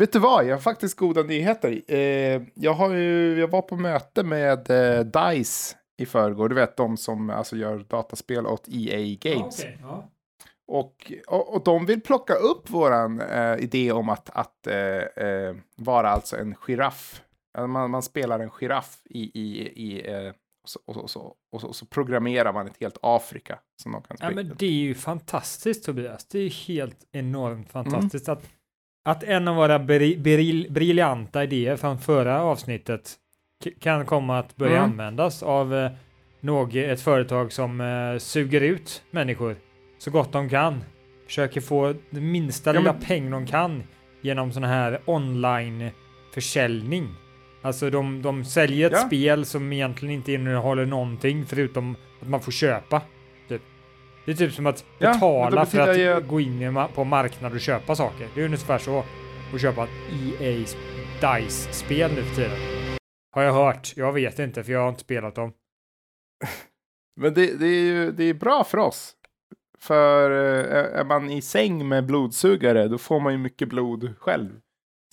Vet du vad, jag har faktiskt goda nyheter. Eh, jag, har ju, jag var på möte med eh, DICE i förrgår. Du vet de som alltså, gör dataspel åt EA Games. Okej, ja. Och, och, och de vill plocka upp våran eh, idé om att, att eh, eh, vara alltså en giraff. Alltså Man, man spelar en giraff i, i, i eh, och, så, och, så, och, så, och, så, programmerar man ett helt Afrika som de kan Ja, men det är ju fantastiskt Tobias. Det är helt enormt Mm. fantastiskt att, att en av våra bri, bril, briljanta idéer från förra avsnittet kan komma att börja Mm. användas av eh, något, ett företag som eh, suger ut människor så gott de kan. Försöker få den minsta Ja, lilla men- peng de kan genom sån här online-försäljning. Alltså de, de säljer ett Ja. spel som egentligen inte innehåller någonting förutom att man får köpa. Det är typ som att Ja, betala för betyder att ju- gå in på marknad och köpa saker. Det är ungefär så att köpa EA DICE-spel nu för tiden. Har jag hört. Jag vet inte för jag har inte spelat dem. Men det, det är ju det är bra för oss. För eh, är man i säng med blodsugare då får man ju mycket blod själv.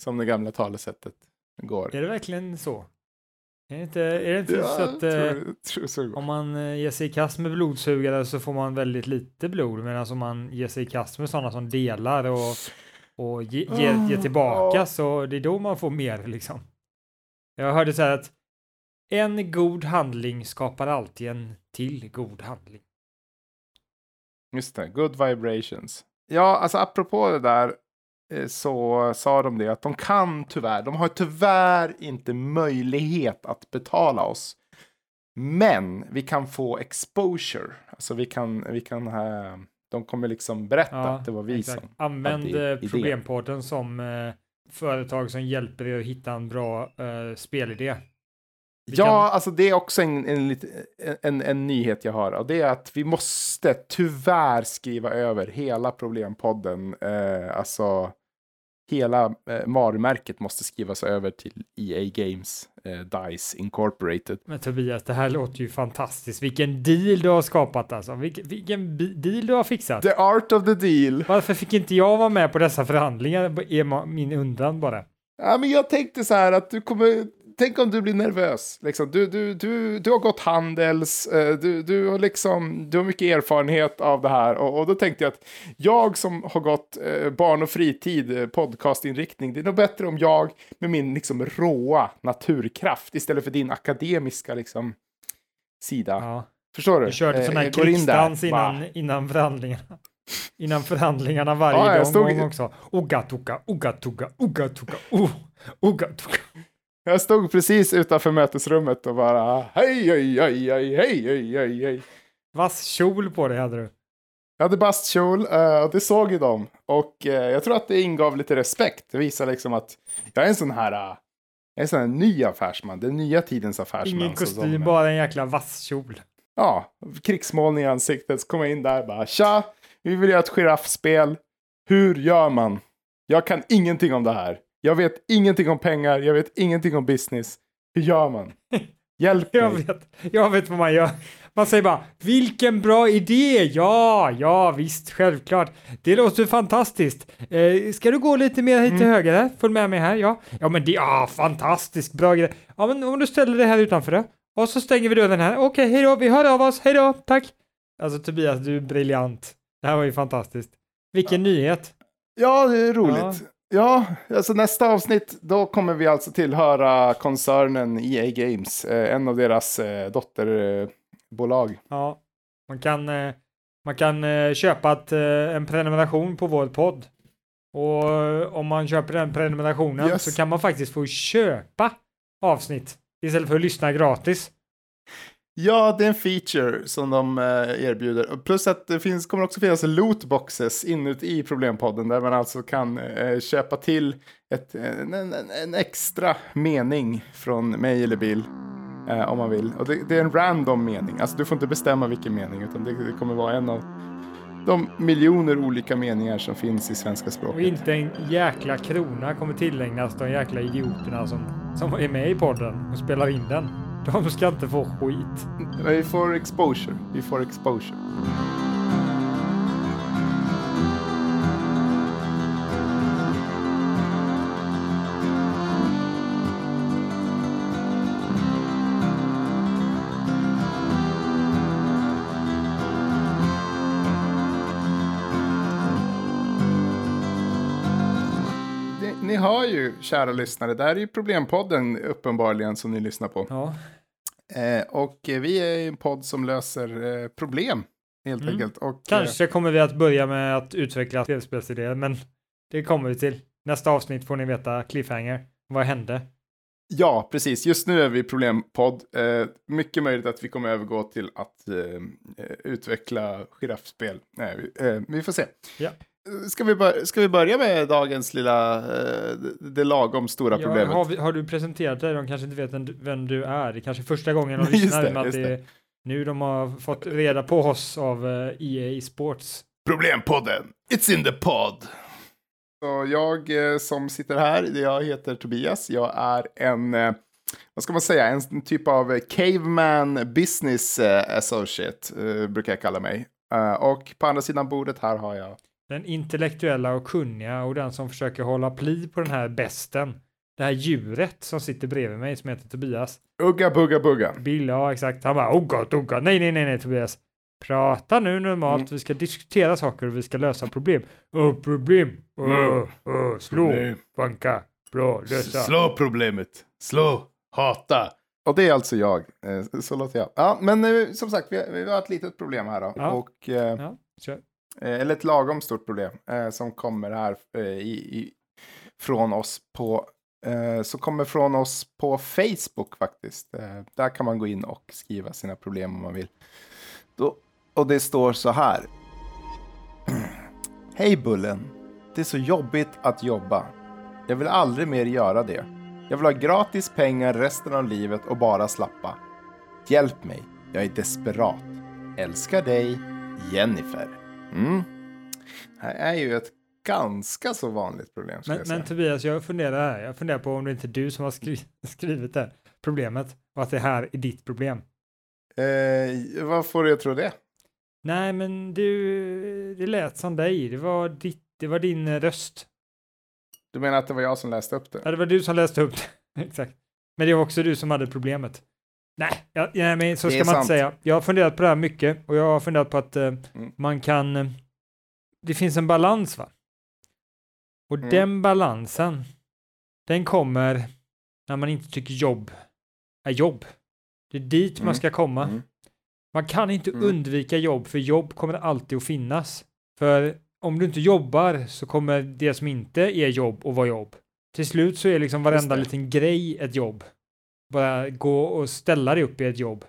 Som det gamla talesättet går. Är det verkligen så? Är det inte, är det inte så att jag eh, tror, tror så om man eh, ger sig i kast med blodsugare så får man väldigt lite blod medan om man ger sig i kast med sådana som delar och, och ge, ger, ger tillbaka Ah. så det är då man får mer liksom. Jag hörde så här att en god handling skapar alltid en till god handling. Just det, good vibrations. Ja, alltså apropå det där så sa de det att de kan tyvärr, de har tyvärr inte möjlighet att betala oss. Men vi kan få exposure. Alltså vi kan, vi kan, eh, de kommer liksom berätta Ja, att det var vi exakt. som. Använd eh, problempodden som eh, företag som hjälper er att hitta en bra eh, spelidé. Vi Ja, kan- alltså det är också en, en, en, en nyhet jag har. Och det är att vi måste tyvärr skriva över hela problempodden. Eh, alltså hela eh, varumärket måste skrivas över till EA Games eh, DICE Incorporated. Men Tobias, det här låter ju fantastiskt. Vilken deal du har skapat alltså. Vilken, vilken deal du har fixat. The art of the deal. Varför fick inte jag vara med på dessa förhandlingar? Är min undran bara. Ja, men jag tänkte så här att du kommer... Tänk om du blir nervös. Liksom. Du, du, du, du har gått handels, eh, du, du, har liksom, du har mycket erfarenhet av det här. Och, och då tänkte jag att jag som har gått eh, barn och fritid, eh, podcastinriktning, det är nog bättre om jag med min liksom, råa naturkraft istället för din akademiska liksom, sida. Ja, Förstår du? du körde Eh, sån här in där, krigsdans bara, innan, innan förhandlingarna. Innan förhandlingarna varje Ja, gång stod- också. Ugatuka, uh, ugatuka. Jag stod precis utanför mötesrummet och bara hej, hej, hej, hej, hej, hej, hej. Vass kjol på dig hade du. Jag hade bastkjol eh, och det såg ju de. Och eh, jag tror att det ingav lite respekt. Det visar liksom att jag är en sån här, eh, jag är en sån här ny affärsman. Den nya tidens affärsman. Ingen kostym, bara en jäkla vass kjol. Ja, krigsmålning i ansiktet. Så kom jag in där bara, tja, vi vill göra ett giraffspel. Hur gör man? Jag kan ingenting om det här. Jag vet ingenting om pengar, jag vet ingenting om business. Hur gör man? Hjälp Jag mig. vet, jag vet vad man gör. Man säger bara vilken bra idé! Ja, ja visst, självklart. Det låter fantastiskt. Eh, ska du gå lite mer hit till Mm. höger här? Följ med mig här, ja. Ja, men det, ja, fantastiskt bra grej. Ja, men om du ställer dig här utanför då. Och så stänger vi dörren här. Okej, hej då, vi hör av oss. Hej då, tack. Alltså Tobias, du är briljant. Det här var ju fantastiskt. Vilken nyhet. Ja, det är roligt. Ja. Alltså nästa avsnitt, då kommer vi alltså tillhöra koncernen EA Games, eh, en av deras eh, dotterbolag. Ja, man kan, eh, man kan eh, köpa ett, eh, en prenumeration på vår podd. Och eh, om man köper den prenumerationen Yes. så kan man faktiskt få köpa avsnitt istället för att lyssna gratis. Ja, det är en feature som de eh, erbjuder. Plus att det finns, kommer också finnas lootboxes inuti Problempodden där man alltså kan eh, köpa till ett, en, en, en extra mening från mig eller Bill. Eh, om man vill. Och det, det är en random mening. Alltså du får inte bestämma vilken mening utan det, det kommer vara en av de miljoner olika meningar som finns i svenska språket. Och inte en jäkla krona kommer tillägnas de jäkla idioterna som, som är med i podden och spelar in den. De ska inte få skit. Vi får exposure. Vi får exposure. Kära lyssnare, det här är ju Problempodden uppenbarligen som ni lyssnar på. Ja, Eh, och vi är en podd som löser eh, problem, helt Mm. enkelt. Och, eh, kanske kommer vi att börja med att utveckla spelspelsidéer, men det kommer vi till. Nästa avsnitt får ni veta cliffhanger. Vad hände? Ja, precis. Just nu är vi Problempodd. Eh, mycket möjligt att vi kommer övergå till att eh, eh, utveckla giraffspel. Nej, vi, eh, vi får se. Ja. Ska vi, bör- ska vi börja med dagens lilla, eh, det- det lagom stora Ja, problemet? har, vi, har du presenterat dig? De kanske inte vet vem du, är. Det är kanske är första gången de lyssnar det, med att det är nu de har fått reda på oss av eh, EA Sports. Problempodden. It's in the pod. Så jag eh, som sitter här, jag heter Tobias. Jag är en, eh, vad ska man säga, en typ av caveman business eh, associate, eh, brukar jag kalla mig. Eh, och på andra sidan bordet här har jag Den intellektuella och kunniga och den som försöker hålla pli på den här besten. Det här djuret som sitter bredvid mig som heter Tobias. Ugga Bugga Bugga. Bill, ja exakt. Han bara oh god, oh god. Nej, nej, nej, nej Tobias. Prata nu normalt. Mm. Vi ska diskutera saker och vi ska lösa problem. Oh, problem. Oh, oh, slå, Problem. banka, bra, lösa. Slå problemet. Slå. Hata. Och det är alltså jag. Eh, Så låter jag. Ja, men eh, som sagt, vi har, vi har ett litet problem här då. Ja. Och, eh, Ja, kör. Eh, eller ett lagom stort problem eh, som kommer här eh, i, i, från oss på eh, som kommer från oss på Facebook faktiskt. Eh, där kan man gå in och skriva sina problem om man vill. Då, och det står så här. Hej Bullen. Det är så jobbigt att jobba. Jag vill aldrig mer göra det. Jag vill ha gratis pengar resten av livet och bara slappa. Hjälp mig. Jag är desperat. Älskar dig, Jennifer. Mm. Det här är ju ett ganska så vanligt problem. Men, men Tobias, jag funderar här. Jag funderar på om det inte är du som har skri skrivit det problemet och att det här är ditt problem. eh, vad får du att tro det? Nej, men du, det lät som dig. Det var, ditt, det var din eh, röst. Du menar att det var jag som läste upp det? Ja, det var du som läste upp det. Exakt. Men det var också du som hade problemet. Nej, ja, nej men så ska man sant. inte säga. Jag har funderat på det här mycket och jag har funderat på att eh, Mm. man kan... Eh, det finns en balans, va? Och Mm. den balansen, den kommer när man inte tycker jobb är jobb. Det är dit man Mm. ska komma. Mm. Man kan inte Mm. undvika jobb, för jobb kommer alltid att finnas. För om du inte jobbar så kommer det som inte är jobb att vara jobb. Till slut så är liksom varenda liten grej ett jobb. Bara gå och ställa dig upp i ett jobb.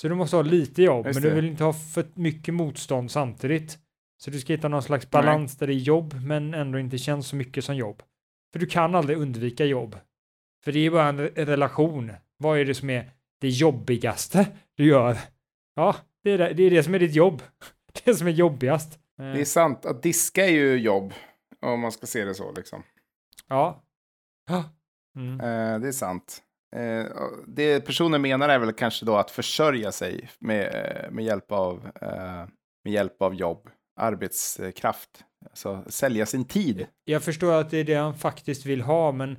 Så du måste ha lite jobb, Just men du det. vill inte ha för mycket motstånd samtidigt. Så du ska hitta någon slags balans där det är jobb, men ändå inte känns så mycket som jobb. För du kan aldrig undvika jobb. För det är bara en re- relation. Vad är det som är det jobbigaste du gör? Ja, det är det, det är det som är ditt jobb. Det som är jobbigast. Det är sant att diska är ju jobb. Om man ska se det så liksom. Ja. Ja. Mm. Eh, det är sant. Eh, det personen menar är väl kanske då att försörja sig med, eh, med, hjälp, av, eh, med hjälp av jobb. Arbetskraft. Alltså sälja sin tid. Jag förstår att det är det han faktiskt vill ha, men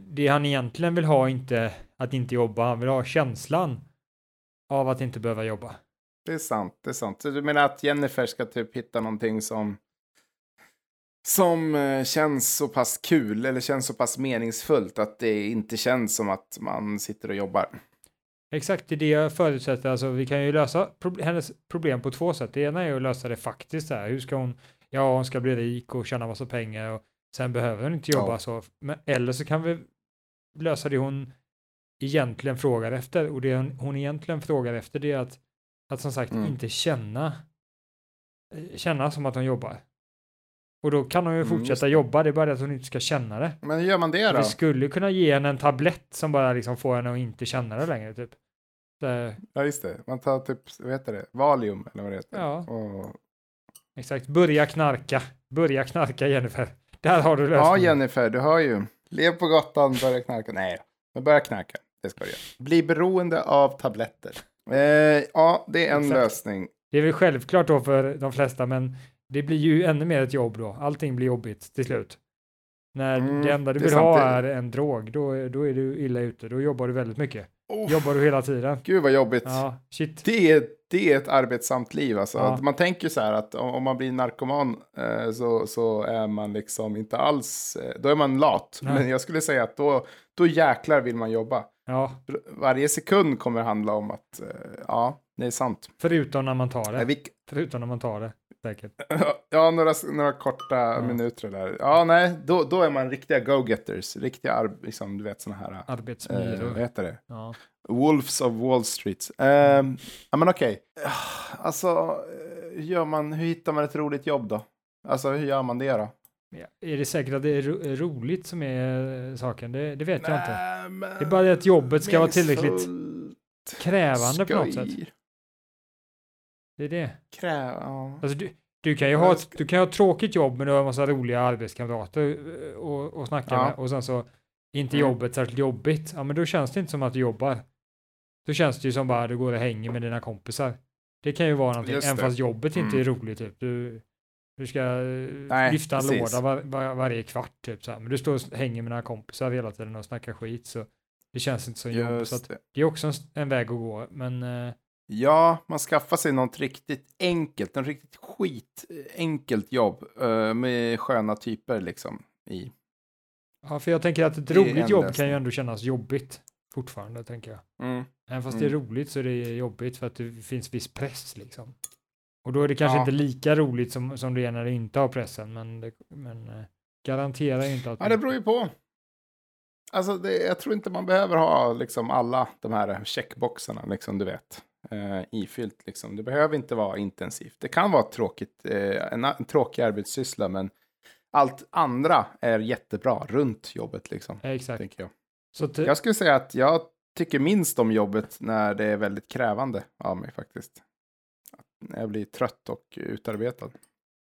det han egentligen vill ha är inte att inte jobba, han vill ha känslan av att inte behöva jobba. Det är sant, det är sant. Så du menar att Jennifer ska typ hitta någonting som som eh, känns så pass kul eller känns så pass meningsfullt att det inte känns som att man sitter och jobbar. Exakt, det är det jag förutsätter. Alltså, vi kan ju lösa prob- hennes problem på två sätt. Det ena är att lösa det faktiskt. Här. Hur ska hon, ja, hon ska bli rik och tjäna massa pengar och sen behöver hon inte jobba Ja. så. Men, eller så kan vi lösa det hon egentligen frågar efter. Och det hon, hon egentligen frågar efter det är att, att som sagt Mm. inte känna, eh, känna som att hon jobbar. Och då kan hon ju Mm, fortsätta jobba, det är bara det att hon inte ska känna det. Men hur gör man det då? Vi skulle kunna ge henne en tablett som bara liksom får henne att inte känna det längre typ. Så, Ja, just det. Man tar typ, vad heter det? Valium eller vad det heter. Ja. Och... exakt, börja knarka. Börja knarka Jennifer. Där har du Ja, lösningen. Jennifer, du hör ju. Lev på gatan, börja knarka. Nej, men börja knarka. Det ska du göra. Bli beroende av tabletter. Eh, ja, det är en Exakt. lösning. Det är väl självklart då för de flesta, men det blir ju ännu mer ett jobb då. Allting blir jobbigt till slut. När Mm, det enda du det vill ha är en drog, då, då är du illa ute. Då jobbar du väldigt mycket. Oh, Jobbar du hela tiden. Gud vad jobbigt. Ja, shit. Det är det är ett arbetsamt liv. Alltså. Ja. Man tänker så här att om, man blir narkoman eh, så, så är man liksom inte alls, eh, då är man lat. Nej. Men jag skulle säga att då, då jäklar vill man jobba. Ja, Varje sekund kommer handla om att, eh, ja, det är sant. förutom när man tar Nej, det. vilk- Förutom när man tar det, säkert. Ja, några, några korta Ja. minuter där. Ja, nej, då, då är man riktiga go-getters. Riktiga, ar- liksom, du vet, sådana här, eh, Arbetsmyror. vad heter det? Ja. Wolves of Wall Street. Ehm, ja, men okej. Alltså, eh, hur gör man, hur hittar man ett roligt jobb då? Alltså, hur gör man det då? Ja, Är det säkert att det är ro roligt som är eh, saken? Det, det vet jag inte. Det är bara det att jobbet ska vara tillräckligt krävande på något sätt. Det är det. Krä, ja. Alltså du, du kan ju ha ett, du kan ha ett tråkigt jobb men du har en massa roliga arbetskamrater eh, och, och snacka Ja. med och sen så inte Mm. jobbet särskilt jobbigt. Ja men då känns det inte som att du jobbar. Då känns det ju som bara du går och hänger med dina kompisar. Det kan ju vara någonting, även fast jobbet inte är Mm. roligt typ. Du, du ska eh, Nej, lyfta en precis. låda var, var, varje kvart typ så här. Men du står och hänger med dina kompisar hela tiden och snackar skit så det känns inte som jobb. Så att det. det är också en, en väg att gå men eh, Ja, man skaffar sig något riktigt enkelt, något riktigt skitenkelt jobb eh, med sköna typer liksom i. ja för jag tänker att ett roligt jobb kan ju ändå kännas jobbigt fortfarande tänker jag. Mm. Även fast det är Mm. roligt så är det jobbigt för att det finns viss press liksom. Och då är det kanske Ja. inte lika roligt som, som det är när det inte har pressen, men, det, men eh, garanterar ju inte att... Ja, det beror ju på. Alltså, det, jag tror inte man behöver ha liksom alla de här checkboxarna, liksom, du vet, eh, ifyllt. Liksom. Det behöver inte vara intensivt. Det kan vara tråkigt, eh, en, en tråkig arbetssyssla, men allt andra är jättebra runt jobbet, liksom, exakt. jag. Så att, eh, Jag skulle säga att jag tycker minst om jobbet när det är väldigt krävande av mig faktiskt. När jag blir trött och utarbetad.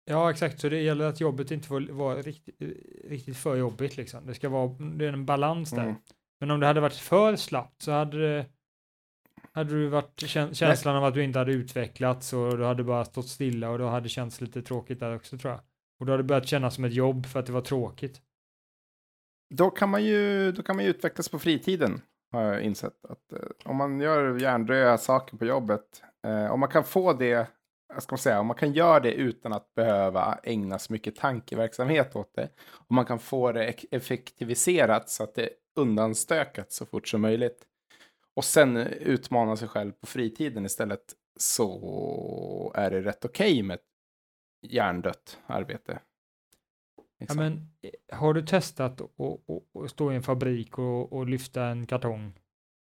ja, exakt. Så det gäller att jobbet inte får vara riktigt, riktigt för jobbigt liksom. Det ska vara det är en balans där. Mm. Men om det hade varit för slappt så hade det hade du varit kä- känslan av att du inte hade utvecklats och du hade bara stått stilla och då hade känts lite tråkigt där också tror jag. Och då hade det börjat kännas som ett jobb för att det var tråkigt. Då kan man ju, då kan man ju utvecklas på fritiden. Har jag insett. Att, eh, om man gör hjärndröja saker på jobbet. Eh, om man kan få det, jag ska man säga, om man kan göra det utan att behöva ägna så mycket tankeverksamhet åt det. Om man kan få det ek- effektiviserat så att det undanstökat så fort som möjligt. Och sen utmana sig själv på fritiden istället. Så är det rätt okej med ett hjärndött arbete. Ja, Liksom. men eh, har du testat att stå i en fabrik och, och lyfta en kartong?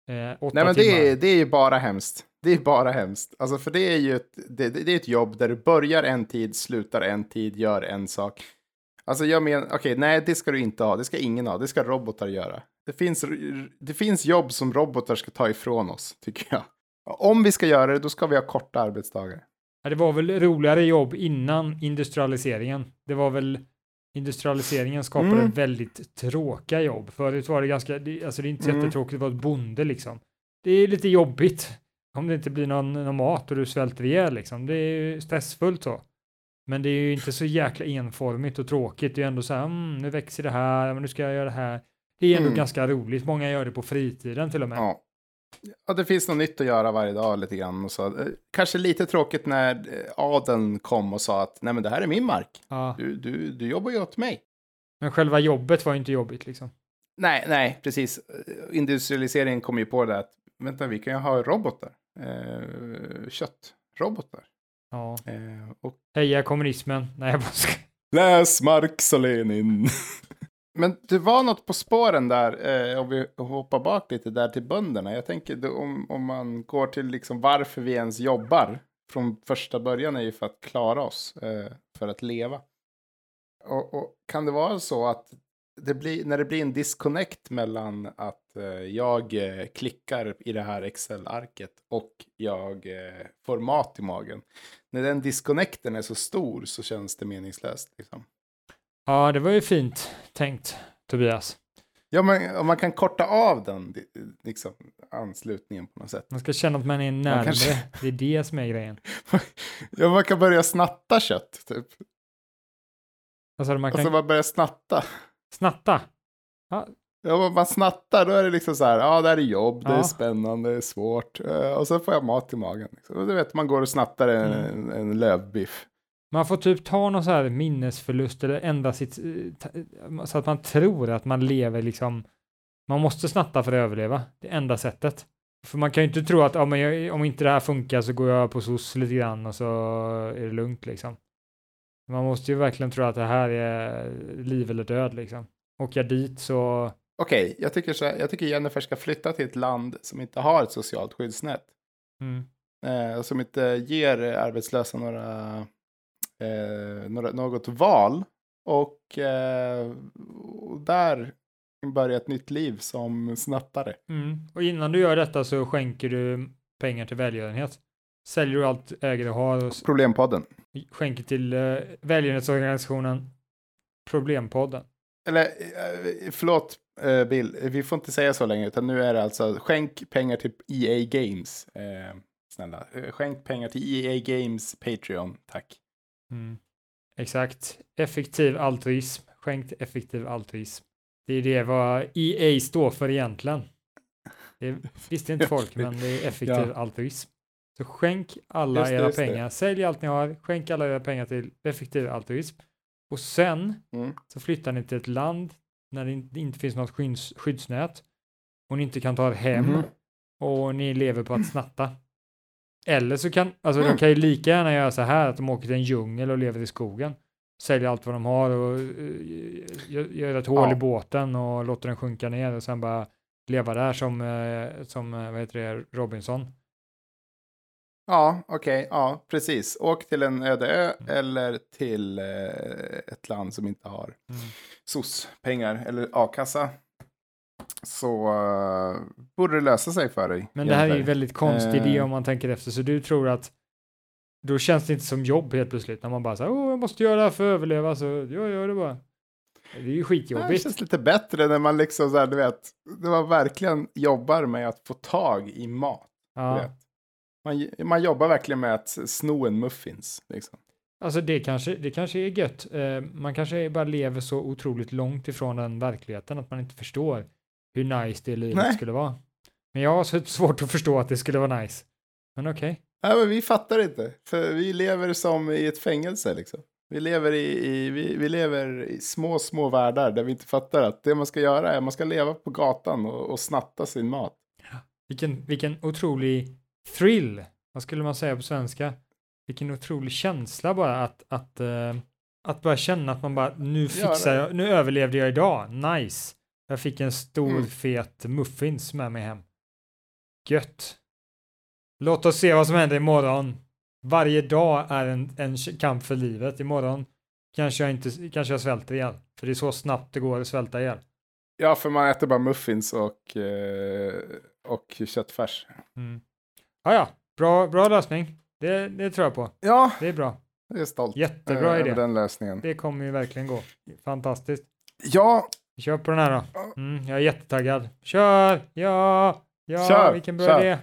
Eh, Nej men timmar? det är, det är ju bara hemskt. Det är bara hemskt. Alltså för det är ju ett, det, det är ett jobb där du börjar en tid, slutar en tid, gör en sak. Alltså jag menar, okej, nej det ska du inte ha, det ska ingen ha, det ska robotar göra. Det finns, det finns jobb som robotar ska ta ifrån oss, tycker jag. Om vi ska göra det, då ska vi ha korta arbetsdagar. Det var väl roligare jobb innan industrialiseringen. Det var väl industrialiseringen skapade Mm. väldigt tråkiga jobb. Förut var det ganska, alltså det är inte Mm. jättetråkigt att vara ett bonde liksom. Det är lite jobbigt om det inte blir någon, någon mat och du svälter ihjäl liksom. Det är ju stressfullt så. Men det är ju inte så jäkla enformigt och tråkigt. Det är ju ändå så här, mm, nu växer det här, men nu ska jag göra det här. Det är ändå Mm. ganska roligt. Många gör det på fritiden till och med. Ja. ja, det finns något nytt att göra varje dag lite grann. Och så. Eh, Kanske lite tråkigt när eh, adeln kom och sa att nej men det här är min mark. Ja. Du, du, du jobbar ju åt mig. Men själva jobbet var ju inte jobbigt liksom. Nej, nej, precis. Industrialiseringen kom ju på det att vänta, vi kan ju ha robotar. Eh, köttrobotar. Ja. Eh, och Heja kommunismen. Nej, jag bara ska... läs Marx och Lenin. Men det var något på spåren där, eh, om vi hoppar bak lite där till bönderna. Jag tänker om, om man går till liksom varför vi ens jobbar. Från första början är ju för att klara oss, eh, för att leva. Och, och kan det vara så att det blir, när det blir en disconnect mellan att eh, jag eh, klickar i det här Excel-arket och jag eh, får mat i magen. När den disconnecten är så stor så känns det meningslöst. Liksom. Ja, det var ju fint tänkt, Tobias. Ja, men om man kan korta av den liksom, anslutningen på något sätt. Man ska känna att man är närmare. kanske- Det är det som är grejen. Ja, man kan börja snatta kött, typ. Alltså, man kan Alltså man börjar snatta. snatta. Ja, Ja, man snattar, då är det liksom så här, ja det här är jobb, det Ja. är spännande, det är svårt. Eh, Och så får jag mat i magen. Liksom. Och du vet, man går och snattar en, Mm. en, en lövbiff. Man får typ ta någon så här minnesförlust eller ändra sitt, eh, ta- så att man tror att man lever liksom, man måste snatta för att överleva, det enda sättet. För man kan ju inte tro att ja, men jag, om inte det här funkar så går jag på SOS lite grann och så är det lugnt liksom. Man måste ju verkligen tro att det här är liv eller död liksom. Åker jag dit så, Okej, jag, tycker så jag tycker Jennifer ska flytta till ett land som inte har ett socialt skyddsnät. mm, Eh, som inte ger arbetslösa några, eh, något val. Och, eh, och där börja ett nytt liv som snattare. mm. och innan du gör detta så skänker du pengar till välgörenhet. Säljer du allt äger du har och Problempodden. skänker till uh, välgörenhetsorganisationen Problempodden. Eller eh, förlåt eh, Bill, vi får inte säga så länge utan nu är det alltså skänk pengar till EA Games. Eh, snälla, Eh, skänk pengar till EA Games Patreon, tack. Mm. Exakt. Effektiv altruism. Skänkt effektiv altruism. Det är det vad EA står för egentligen. Det visste inte folk, men det är effektiv Ja. altruism. Så skänk alla Just det, era just det. pengar. Sälj allt ni har. Skänk alla era pengar till effektiv altruism. Och sen Mm. så flyttar ni till ett land när det in- inte finns något skydds, skyddsnät och ni inte kan ta er hem Mhm. och ni lever på att snatta. Eller så kan, alltså Mm. de kan ju lika gärna göra så här att de åker till en djungel och lever i skogen. Säljer allt vad de har och uh, gör, ett hål Ja. i båten och låter den sjunka ner och sen bara leva där som, eh, som eh, vad heter det, Robinson. Ja, okej, ja, precis. Åk till en öde ö eller till ett land som inte har Mm. SOS-pengar eller a-kassa. Så uh, borde det lösa sig för dig. Men det här är ju väldigt konstig Eh. idé om man tänker efter, så du tror att då känns det inte som jobb helt plötsligt när man bara säger åh jag måste göra det här för att överleva så jag gör det bara. Det är ju Ja, det skitjobbigt. känns lite bättre när man liksom så här, du vet, när man verkligen jobbar med att få tag i mat. Ja. Man, man jobbar verkligen med att sno en muffins. Liksom. Alltså det kanske, det kanske är gött. Eh, man kanske bara lever så otroligt långt ifrån den verkligheten att man inte förstår hur nice det livet Nej. skulle vara. Men jag har så svårt att förstå att det skulle vara nice. Men okej. Nej, men vi fattar inte, för vi lever som i ett fängelse. Liksom. Vi, lever i, i, vi, vi lever i små, små världar där vi inte fattar att det man ska göra är att man ska leva på gatan och, och snatta sin mat. Vilken, vilken otrolig thrill. Vad skulle man säga på svenska? Vilken otrolig känsla bara att, att, eh, att bara känna att man bara nu fixar jag, nu överlevde jag idag. Nice. Jag fick en stor Mm. fet muffins med mig hem. Gött. Låt oss se vad som händer imorgon. Varje dag är en, en kamp för livet. Imorgon kanske jag inte, kanske jag svälter ihjäl. För det är så snabbt det går att svälta ihjäl. Ja, för man äter bara muffins och, eh, och köttfärs. Mm. Ja, ja, bra, bra lösning. Det, det tror jag på. Ja, Det är bra. jag är stolt Jättebra eh, idé. den lösningen. Det kommer ju verkligen gå. Fantastiskt. Ja, kör på den här då. Mm, jag är jättetaggad. Kör! Ja! Ja, Kör, vilken bra kör. idé.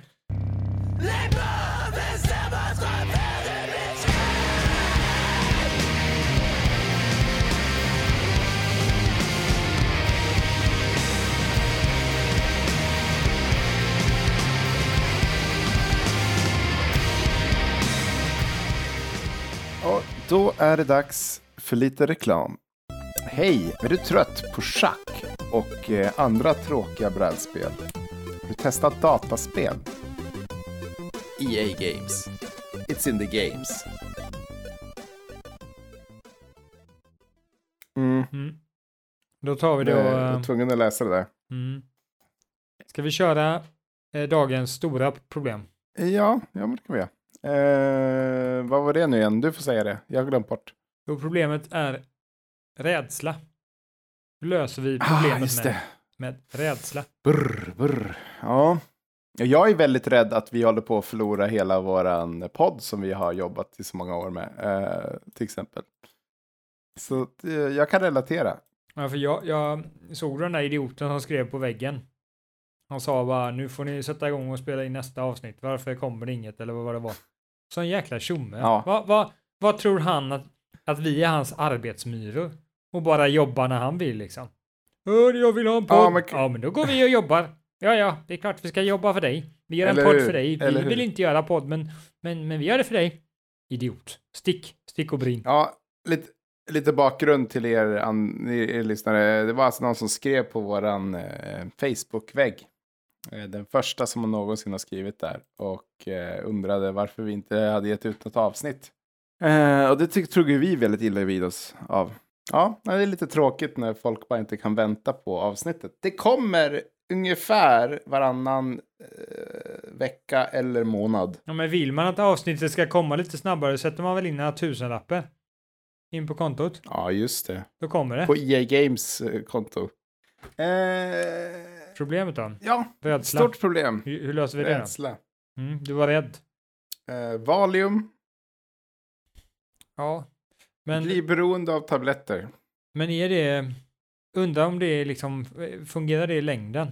Och då är det dags för lite reklam. Hej, är du trött på schack och eh, andra tråkiga brädspel? Har du testat dataspel? EA Games. It's in the games. Mm, Mm. Då tar vi då... jag eh, var tvungen att läsa det där. Mm. Ska vi köra eh, dagens stora problem? Ja, ja men det kan vi göra. Eh, vad var det nu igen? Du får säga det. Jag har glömt bort. Jo, problemet är rädsla. Hur löser vi Ah, problemet just med, med rädsla? Brr, brr. Ja. Ja, Jag är väldigt rädd att vi håller på att förlora hela våran podd som vi har jobbat i så många år med, eh, till exempel. Så eh, jag kan relatera. Ja, för jag, jag såg den där idioten som skrev på väggen. Han sa bara nu får ni sätta igång och spela in nästa avsnitt. Varför kommer det inget eller vad var det var? Sån jäkla tjomme. Ja. Vad vad- vad tror han att, att vi är hans arbetsmyror? Och bara jobbar när han vill liksom. "Åh, jag vill ha en podd. Ja, Ja men- men... då går vi och jobbar. Ja, ja, det är klart vi ska jobba för dig. Vi gör en Eller podd hur? för dig. Vi Eller hur? vill inte göra podd, men, men, men vi gör det för dig. Idiot. Stick, stick och brin. Ja, lite, lite bakgrund till er, an, er lyssnare. Det var alltså någon som skrev på våran eh, Facebook-vägg. Eh, den första som någonsin har skrivit där. Och eh, undrade varför vi inte hade gett ut något avsnitt. Eh, och det tyck, tog vi väldigt illa vid oss av. Ja, det är lite tråkigt när folk bara inte kan vänta på avsnittet. Det kommer ungefär varannan eh, vecka eller månad. Ja, men vill man att avsnittet ska komma lite snabbare sätter man väl in några tusenlappar in på kontot. Ja, just det. Då kommer det. På EA Games eh, konto. Eh, Problemet då? ja, Rädsla. stort problem. Hur, hur löser vi det då? Rädsla. Mm, du var rädd. Eh, Valium, Ja. Men, bli beroende av tabletter. men är det... Undrar om det är liksom... Fungerar det i längden?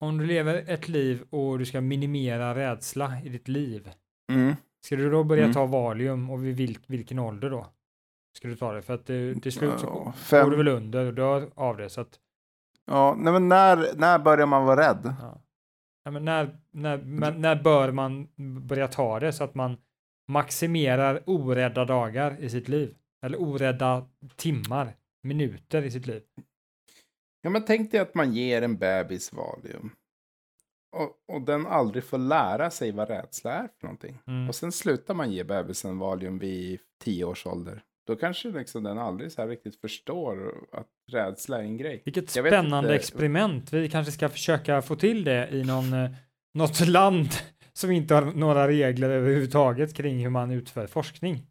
Om du lever ett liv och du ska minimera rädsla i ditt liv. Mm. Ska du då börja Mm. ta Valium och vid vilk, vilken ålder då? Ska du ta det? För att det, till slut så Ja, går du väl under och dör av det. Så att, Ja, nej, men när, när börjar man vara rädd? ja. Ja, men när, när, men, när bör man börja ta det så att man maximerar orädda dagar i sitt liv? Eller orädda timmar, minuter i sitt liv? Ja, men tänk dig att man ger en bebis Valium. Och, och den aldrig får lära sig vad rädsla är för någonting. Mm. Och sen slutar man ge bebisen Valium vid tio års ålder. Då kanske liksom den aldrig så här riktigt förstår att rädsla är en grej. Vilket Jag spännande experiment. Vi kanske ska försöka få till det i någon, eh, något land som inte har några regler överhuvudtaget kring hur man utför forskning.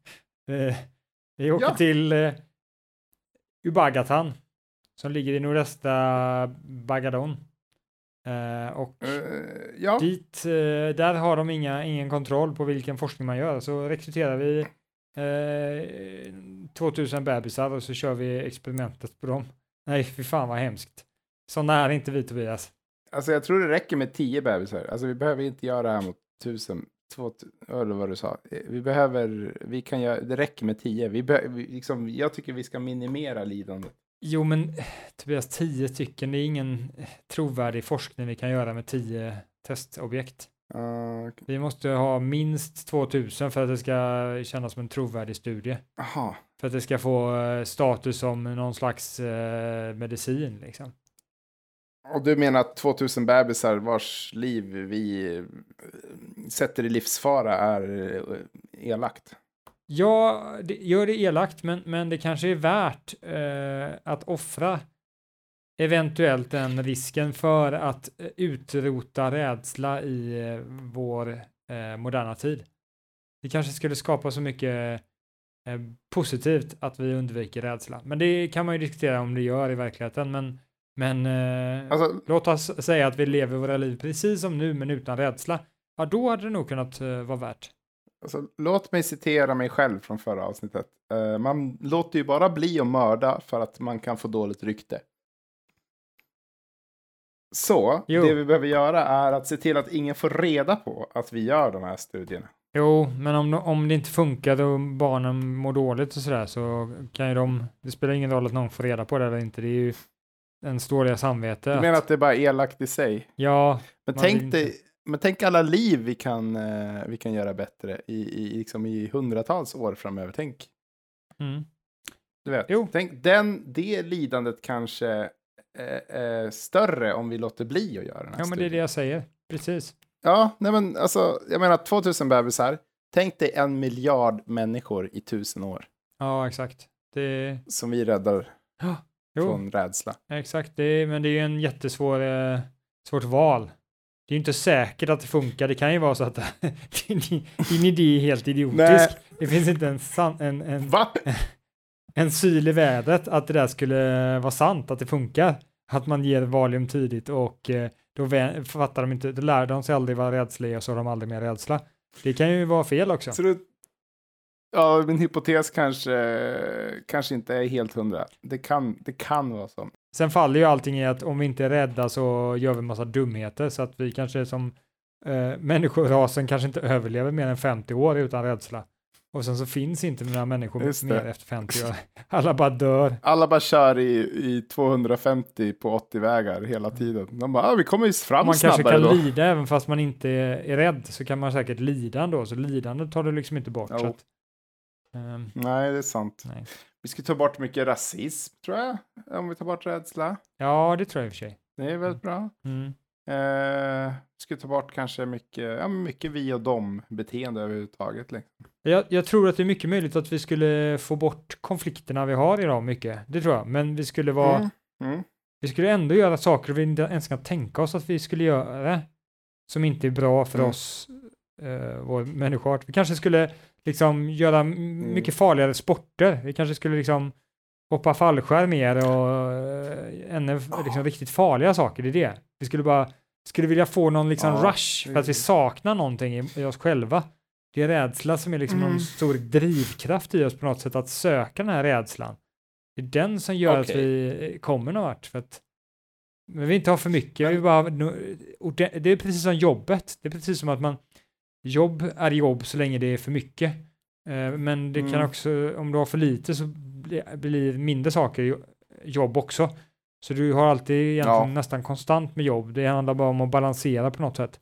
Eh, vi åker Ja. till eh, Ubagatan som ligger i nordöstra Bagadon. Eh, och Eh, ja, dit, eh, där har de inga, ingen kontroll på vilken forskning man gör. Så rekryterar vi eh, 2000 bebisar och så kör vi experimentet på dem. Nej, fy fan vad hemskt. Sådana är inte vi Tobias. alltså jag tror det räcker med tio bebisar. Alltså vi behöver inte göra det här mot tusen, två, eller vad du sa. Eh, Vi behöver, vi kan göra, det räcker med tio. Vi be, vi, liksom, jag tycker vi ska minimera lidandet. Jo, men eh, Tobias, 10 stycken, det är ingen eh, trovärdig forskning vi kan göra med 10 testobjekt. Uh, okej. Vi måste ha minst 2000 för att det ska kännas som en trovärdig studie. Jaha, För att det ska få status som någon slags eh, medicin liksom och du menar att 2000 bebisar vars liv vi eh, sätter i livsfara är eh, elakt? Ja, det gör det elakt, men, men det kanske är värt eh, att offra eventuellt den risken för att eh, utrota rädsla i eh, vår eh, moderna tid. Det kanske skulle skapa så mycket eh, positivt att vi undviker rädsla. Men det kan man ju diskutera om det gör i verkligheten, men, men eh, Alltså, låt oss säga att vi lever våra liv precis som nu, men utan rädsla. Ja, då hade det nog kunnat eh, vara värt. Alltså, låt mig citera mig själv från förra avsnittet. Eh, man låter ju bara bli att mörda för att man kan få dåligt rykte. Så, Jo. det vi behöver göra är att se till att ingen får reda på att vi gör de här studierna. Jo, men om, om det inte funkar och barnen mår dåligt och sådär så kan ju de, det spelar ingen roll att någon får reda på det eller inte, det är ju ens dåliga samvete. Du att- menar att det är bara elakt i sig? Ja, Men tänk, dig, men tänk alla liv vi kan, eh, vi kan göra bättre i, i, liksom i hundratals år framöver. Tänk, mm. du vet. Jo. Tänk den, det lidandet kanske eh, är större om vi låter bli att göra den här ja men det är studien. det jag säger. Precis. Ja, nej men alltså, jag menar 2000 bebisar. Tänk dig en miljard människor i tusen år Ja, exakt. Det, som vi räddar ja, jo, från rädsla. exakt. Det, men det är ju en jättesvår, eh, svårt val. Det är ju inte säkert att det funkar. Det kan ju vara så att din, din idé är helt idiotisk. Nej. Det finns inte en, san, en, en, Va? en syl i vädret att det där skulle vara sant, att det funkar. Att man ger valium tidigt och eh, då fattar de inte, då lär de sig aldrig vad rädsla är och så har de aldrig mer rädsla. Det kan ju vara fel också. Så du, ja, min hypotes kanske, kanske inte är helt hundra. Det kan, det kan vara så. Sen faller ju allting i att om vi inte är rädda så gör vi massa dumheter så att vi kanske som eh, människorasen kanske inte överlever mer än 50 år utan rädsla. Och sen så finns inte några människor mer efter 50 år. Alla bara dör. Alla bara kör i, i 250 på 80 vägar hela tiden. De bara, ah, vi kommer ju fram Man kanske snabbare kan då. lida även fast man inte är, är rädd så kan man säkert lida ändå. Så lidande tar du liksom inte bort. Jo. Så att, ehm, Nej, det är sant. Nej. Vi ska ta bort mycket rasism, tror jag. Om vi tar bort rädsla. ja, det tror jag i och för sig. Det är väldigt bra. Mm. Eh, ska ta bort kanske mycket, ja, mycket vi och dem-beteende överhuvudtaget. Liksom. Jag, jag tror att det är mycket möjligt att vi skulle få bort konflikterna vi har idag mycket. Det tror jag. Men vi skulle vara, Mm. Mm. vi skulle ändå göra saker vi inte ens kan tänka oss att vi skulle göra. Som inte är bra för Mm. oss, eh, vår människoart. Vi kanske skulle liksom göra m- mycket farligare sporter. Vi kanske skulle liksom hoppa fallskärm mer och eh, ännu f- liksom riktigt farliga saker. Det är det. Vi skulle bara, skulle vilja få någon liksom Ja, rush för att vi saknar någonting i, i oss själva. Det är rädsla som är liksom Mm. någon stor drivkraft i oss på något sätt att söka den här rädslan. Det är den som gör att Okej. vi kommer någon vart. För att men vi inte har för mycket. Vi bara, det är precis som jobbet. Det är precis som att man, jobb är jobb så länge det är för mycket. Eh, Men det kan Mm. också, om du har för lite så bli- blir mindre saker jo- jobb också. Så du har alltid egentligen Ja. nästan konstant med jobb. Det handlar bara om att balansera på något sätt.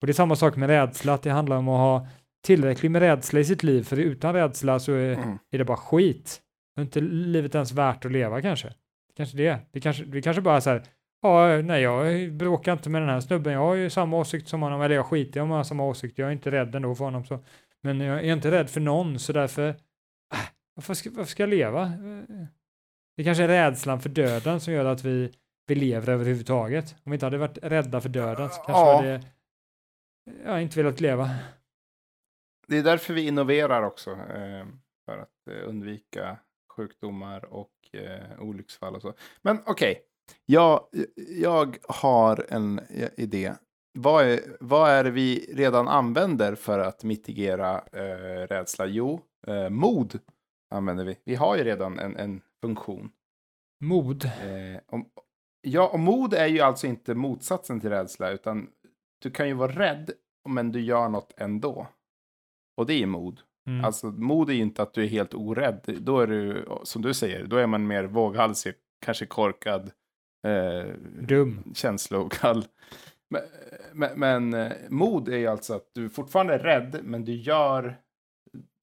Och det är samma sak med rädsla, att det handlar om att ha tillräckligt med rädsla i sitt liv, för utan rädsla så är, Mm. är det bara skit. Är inte livet ens värt att leva kanske? Kanske det. Det kanske, vi kanske bara så här, ja, nej, jag bråkar inte med den här snubben, jag har ju samma åsikt som honom, eller jag skiter i om jag har samma åsikt, jag är inte rädd ändå för honom så. Men jag är inte rädd för någon, så därför, äh, varför, ska, varför ska jag leva? Det kanske är rädslan för döden som gör att vi, vi lever överhuvudtaget. Om vi inte hade varit rädda för döden så kanske Ja. hade ja, inte velat leva. Det är därför vi innoverar också. Eh, för att eh, undvika sjukdomar och eh, olycksfall och så. Men okej, jag, jag har en eh, idé. Vad är, vad är det vi redan använder för att mitigera eh, rädsla? Jo, eh, mod använder vi. Vi har ju redan en, en funktion. Mod. Eh, om, ja, och mod är ju alltså inte motsatsen till rädsla, utan du kan ju vara rädd, men du gör något ändå. Och det är mod. Mm. Alltså mod är ju inte att du är helt orädd. Då är du, som du säger, då är man mer våghalsig, kanske korkad, eh, Dum. känslokall. Men, men, men eh, mod är ju alltså att du fortfarande är rädd, men du gör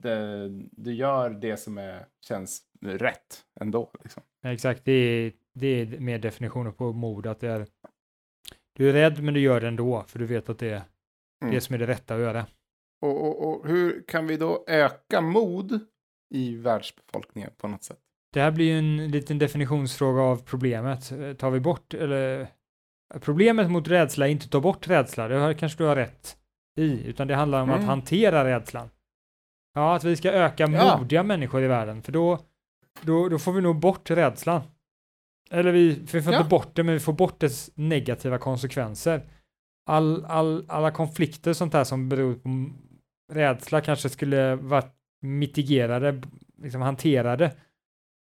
det, du gör det som är, känns rätt ändå. Liksom. Exakt, det är, det är mer definitioner på mod. Att det är, du är rädd men du gör det ändå, för du vet att det är Mm. det som är det rätta att göra. Och, och, och hur kan vi då öka mod i världsbefolkningen på något sätt? Det här blir ju en liten definitionsfråga av problemet. Tar vi bort, eller problemet mot rädsla är inte att ta bort rädsla, det kanske du har rätt i, utan det handlar om att Mm. hantera rädslan. Ja, att vi ska öka Ja. modiga människor i världen, för då, då, då får vi nog bort rädslan. Eller vi, vi får Ja. inte bort det, men vi får bort dess negativa konsekvenser. All, all, alla konflikter och sånt där som beror på rädsla kanske skulle varit mitigerade, liksom hanterade,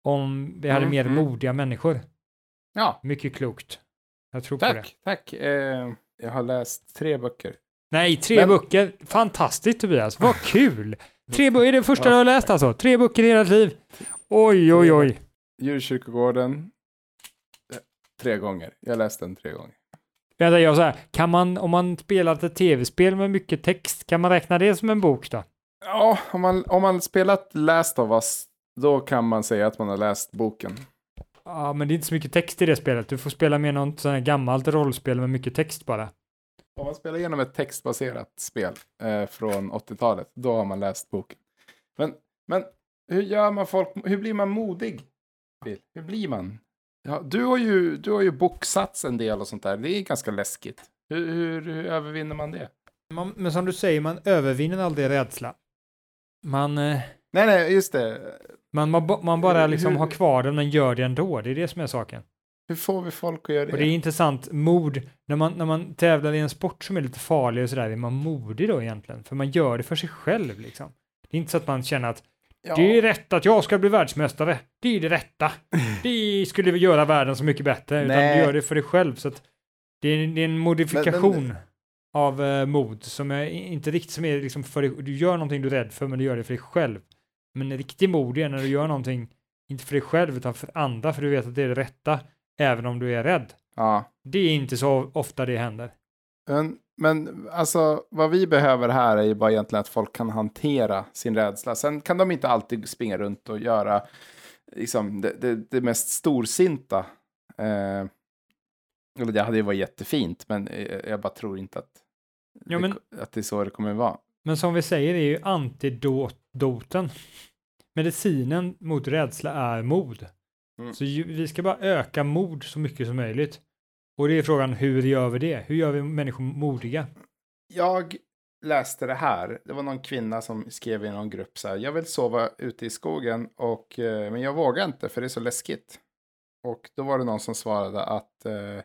om vi hade Mm, mer mm. modiga människor. Ja, Mycket klokt. Jag tror på det. tack, tack. Eh, jag har läst tre böcker. Nej, tre Men- böcker. Fantastiskt Tobias, vad kul! Tre böcker, är det första du har läst alltså? Tre böcker i hela ditt liv? Oj, oj, oj. Djurkyrkogården. eh, Tre gånger. Jag har läst den tre gånger. Vänta, jag så här, kan man, om man spelat ett tv-spel med mycket text, kan man räkna det som en bok då? Ja, om man, om man spelat Last of Us, då kan man säga att man har läst boken. Ja, men det är inte så mycket text i det spelet. Du får spela med något sånt här gammalt rollspel med mycket text bara. Om man spelar igenom ett textbaserat spel eh, från 80-talet, då har man läst boken. Men, men hur gör man folk, hur blir man modig? Hur blir man? Ja, du, har ju, du har ju boxats en del och sånt där, det är ganska läskigt. Hur, hur, hur övervinner man det? Man, men som du säger, man övervinner aldrig rädsla. Man, eh, Nej, nej, just det. man, man, man bara liksom hur- har kvar den, men gör det ändå. Det är det som är saken. Hur får vi folk att göra det? Och det är intressant, mod, när man, när man tävlar i en sport som är lite farlig och sådär, är man modig då egentligen? För man gör det för sig själv liksom. Det är inte så att man känner att ja. det är rätt att jag ska bli världsmästare. Det är det rätta. Det skulle vi göra världen så mycket bättre. Utan Nej. du gör det för dig själv. Så att det, är, det är en modifikation av eh, mod som är inte riktigt som är liksom för dig, du gör någonting du är rädd för men du gör det för dig själv. Men riktig mod är när du gör någonting, inte för dig själv utan för andra för du vet att det är det rätta, även om du är rädd. Ja. Det är inte så ofta det händer. Men, men alltså, vad vi behöver här är ju bara egentligen att folk kan hantera sin rädsla. Sen kan de inte alltid springa runt och göra liksom, det, det, det mest storsinta. Eh, eller det hade ju varit jättefint, men eh, jag bara tror inte att, Ja, men- det, att det är så det kommer vara. Men som vi säger är ju antidoten. Medicinen mot rädsla är mod. Mm. Så ju, vi ska bara öka mod så mycket som möjligt. Och det är frågan hur gör vi det? Hur gör vi människor modiga? Jag läste det här. Det var någon kvinna som skrev i någon grupp så här. Jag vill sova ute i skogen, och, eh, men jag vågar inte för det är så läskigt. Och då var det någon som svarade att eh,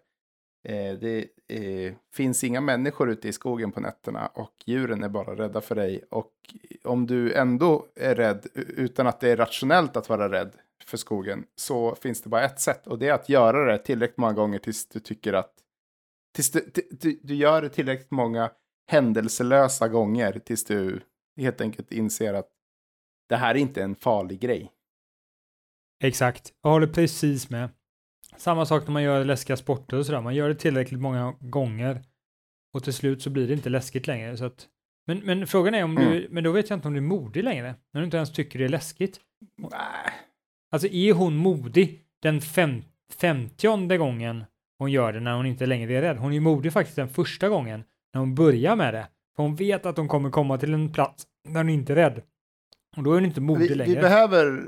eh, det eh, finns inga människor ute i skogen på nätterna och djuren är bara rädda för dig. Och om du ändå är rädd utan att det är rationellt att vara rädd för skogen så finns det bara ett sätt och det är att göra det tillräckligt många gånger tills du tycker att tills du, du, du gör det tillräckligt många händelselösa gånger tills du helt enkelt inser att det här är inte en farlig grej. Exakt, jag håller precis med. Samma sak när man gör läskiga sporter och sådär. Man gör det tillräckligt många gånger och till slut så blir det inte läskigt längre. Så att, men, men frågan är om du, men då vet jag inte om du är modig längre. När du inte ens tycker det är läskigt. Alltså är hon modig den fem, femtionde gången hon gör det när hon inte längre är rädd? Hon är modig faktiskt den första gången när hon börjar med det. För hon vet att hon kommer komma till en plats där hon inte är rädd. Och då är hon inte modig Vi, längre. vi, behöver,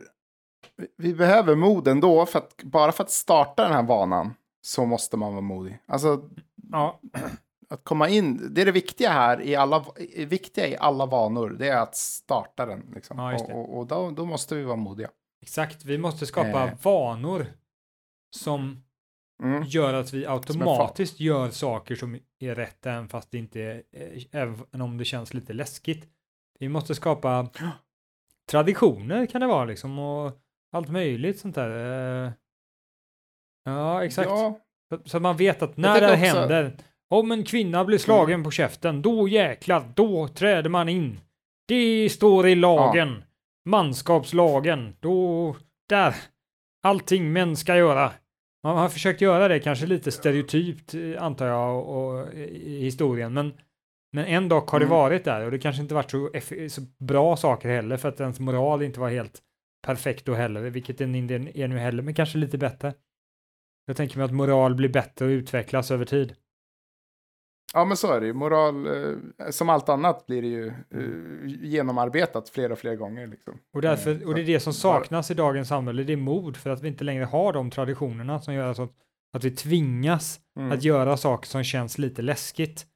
vi- behöver mod ändå, för att, bara för att starta den här vanan så måste man vara modig. Alltså, Ja, att komma in, det är det viktiga här, i alla, viktiga i alla vanor, det är att starta den. Liksom. Ja, och och, och då, då måste vi vara modiga. exakt. Vi måste skapa Eh. vanor som Mm. gör att vi automatiskt gör saker som är rätt även fast det inte är, eh, även om det känns lite läskigt. Vi måste skapa traditioner kan det vara liksom och allt möjligt sånt där. Eh, Ja, exakt. Ja, Så, man vet att när det också- händer, om en kvinna blir slagen på käften, då jäklar, då träder man in. Det står i lagen. Manskapslagen. Då, där. Allting män ska göra. Man har försökt göra det kanske lite stereotypt, eh, antar jag, och, i historien, men, men en dock har det Mm. varit där och det kanske inte varit så, så bra saker heller för att ens moral inte var helt perfekt då heller, vilket den inte är nu heller, men kanske lite bättre. Jag tänker mig att moral blir bättre och utvecklas över tid. ja, men så är det ju. Moral, eh, som allt annat, blir det ju eh, genomarbetat flera och flera gånger. Liksom. Och, därför, Mm, och det är det som saknas i dagens samhälle, det är mod för att vi inte längre har de traditionerna som gör att, att vi tvingas Mm. att göra saker som känns lite läskigt.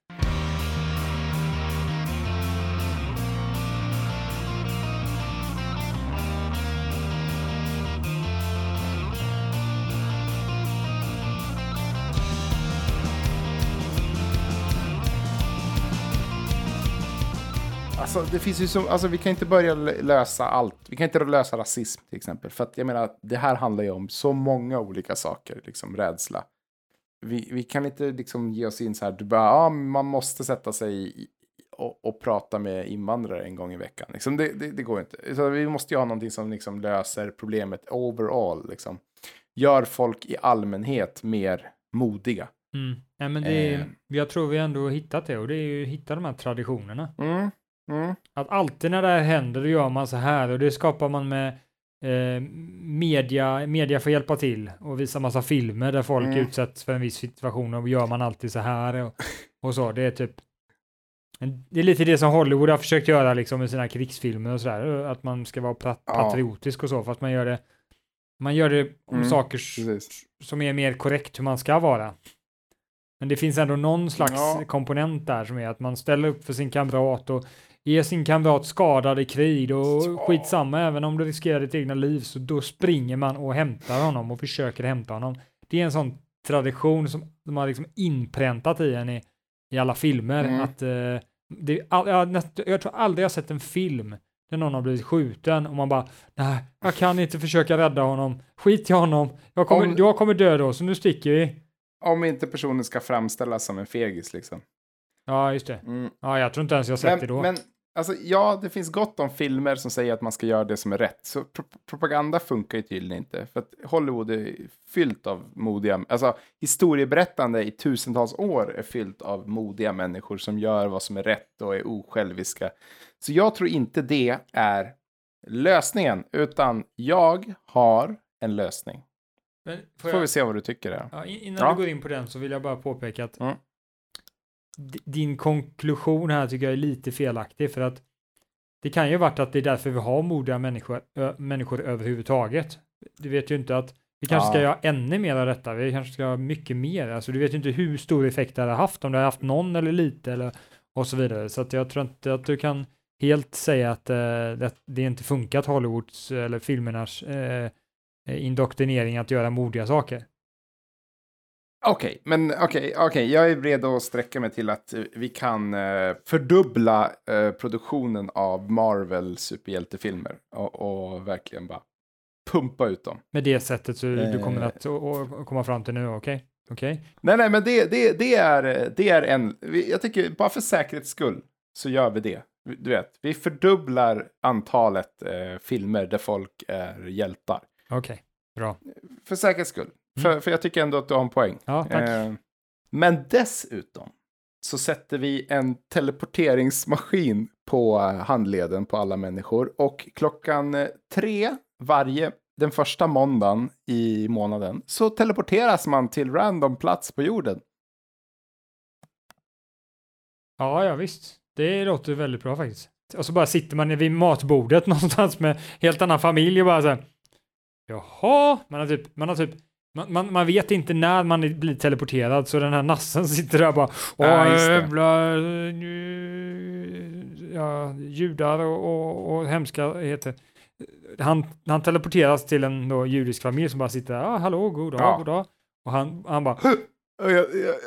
Alltså, det finns ju så, alltså, vi kan inte börja lö- lösa allt. Vi kan inte lösa rasism till exempel. För att jag menar, det här handlar ju om så många olika saker, liksom rädsla. Vi, vi kan inte liksom ge oss in så här, du bara, ja, man måste sätta sig i, och, och prata med invandrare en gång i veckan. Liksom, det, det, det går inte. Så vi måste ju ha någonting som liksom löser problemet overall. Liksom. Gör folk i allmänhet mer modiga. Mm. Nej, men det Eh. jag tror vi ändå har hittat det och det är ju att hitta de här traditionerna. Mm. Mm. Att alltid när det här händer då gör man så här och det skapar man med eh, media, media får hjälpa till och visa massa filmer där folk Mm. utsätts för en viss situation och gör man alltid så här och, och så. Det är typ det är lite det som Hollywood har försökt göra liksom med sina krigsfilmer och sådär, att man ska vara pat- patriotisk och så, fast man gör det man gör det om Mm, saker Precis. som är mer korrekt hur man ska vara. Men det finns ändå någon slags Ja. komponent där som är att man ställer upp för sin kamrat och ger sin kamrat skadad i krig och Ja. skitsamma, även om du riskerar ditt egna liv, så då springer man och hämtar honom och försöker hämta honom. Det är en sån tradition som de har liksom inpräntat i en i, i alla filmer. Mm. Att, eh, det, all, jag, jag tror aldrig jag sett en film där någon har blivit skjuten och man bara nej, jag kan inte försöka rädda honom. Skit i honom. Jag kommer, Om- jag kommer dö då, så nu sticker vi. Om inte personen ska framställas som en fegis liksom. Ja, just det. Mm. Ja, jag tror inte ens jag sett det Men, då. men alltså, ja, det finns gott om filmer som säger att man ska göra det som är rätt. Så pro propaganda funkar ju tydligen inte. För att Hollywood är fyllt av modiga, alltså historieberättande i tusentals år är fyllt av modiga människor som gör vad som är rätt och är osjälviska. Så jag tror inte det är lösningen, utan jag har en lösning. Men får får jag, vi se vad du tycker där. ja, in- innan Ja. du går in på den så vill jag bara påpeka att Mm. Din konklusion här tycker jag är lite felaktig för att det kan ju varit att det är därför vi har modiga människor, ö, människor överhuvudtaget. Du vet ju inte att vi kanske ska Ja. göra ännu mer av detta. Vi kanske ska göra mycket mer. Alltså du vet ju inte hur stor effekt det har haft, om det har haft någon eller lite eller och så vidare. Så att jag tror inte att du kan helt säga att eh, det, det inte funkat Hollywoods eller filmernas eh, indoktrinering att göra modiga saker. Okej, men okej, okej, jag är redo att sträcka mig till att eh, vi kan eh, fördubbla eh, produktionen av Marvel superhjältefilmer och, och verkligen bara pumpa ut dem. Med det sättet så du kommer att komma fram till nu, okej? Okej? Nej, nej, men det, det, det, är, det är en, jag tycker bara för säkerhets skull så gör vi det. Du vet, vi fördubblar antalet filmer där folk är hjältar. Okej, bra. För säkerhets skull. För, för jag tycker ändå att du har en poäng. Ja. Eh, men dessutom så sätter vi en teleporteringsmaskin på eh, handleden på alla människor. Och klockan eh, tre varje, den första måndagen i månaden, så teleporteras man till random plats på jorden. Ja, ja visst. Det låter väldigt bra faktiskt. Och så bara sitter man vid matbordet någonstans med helt annan familj och bara så här. Jaha, man har typ, man har typ man, man, man vet inte när man blir teleporterad så den här nassen sitter där bara Åh, Ja, just jävla ja, judar och, och, och hemskheter. Han, han teleporteras till en då, judisk familj som bara sitter där, ah, hallå, god dag, Ja. god dag. Och han, han bara, Och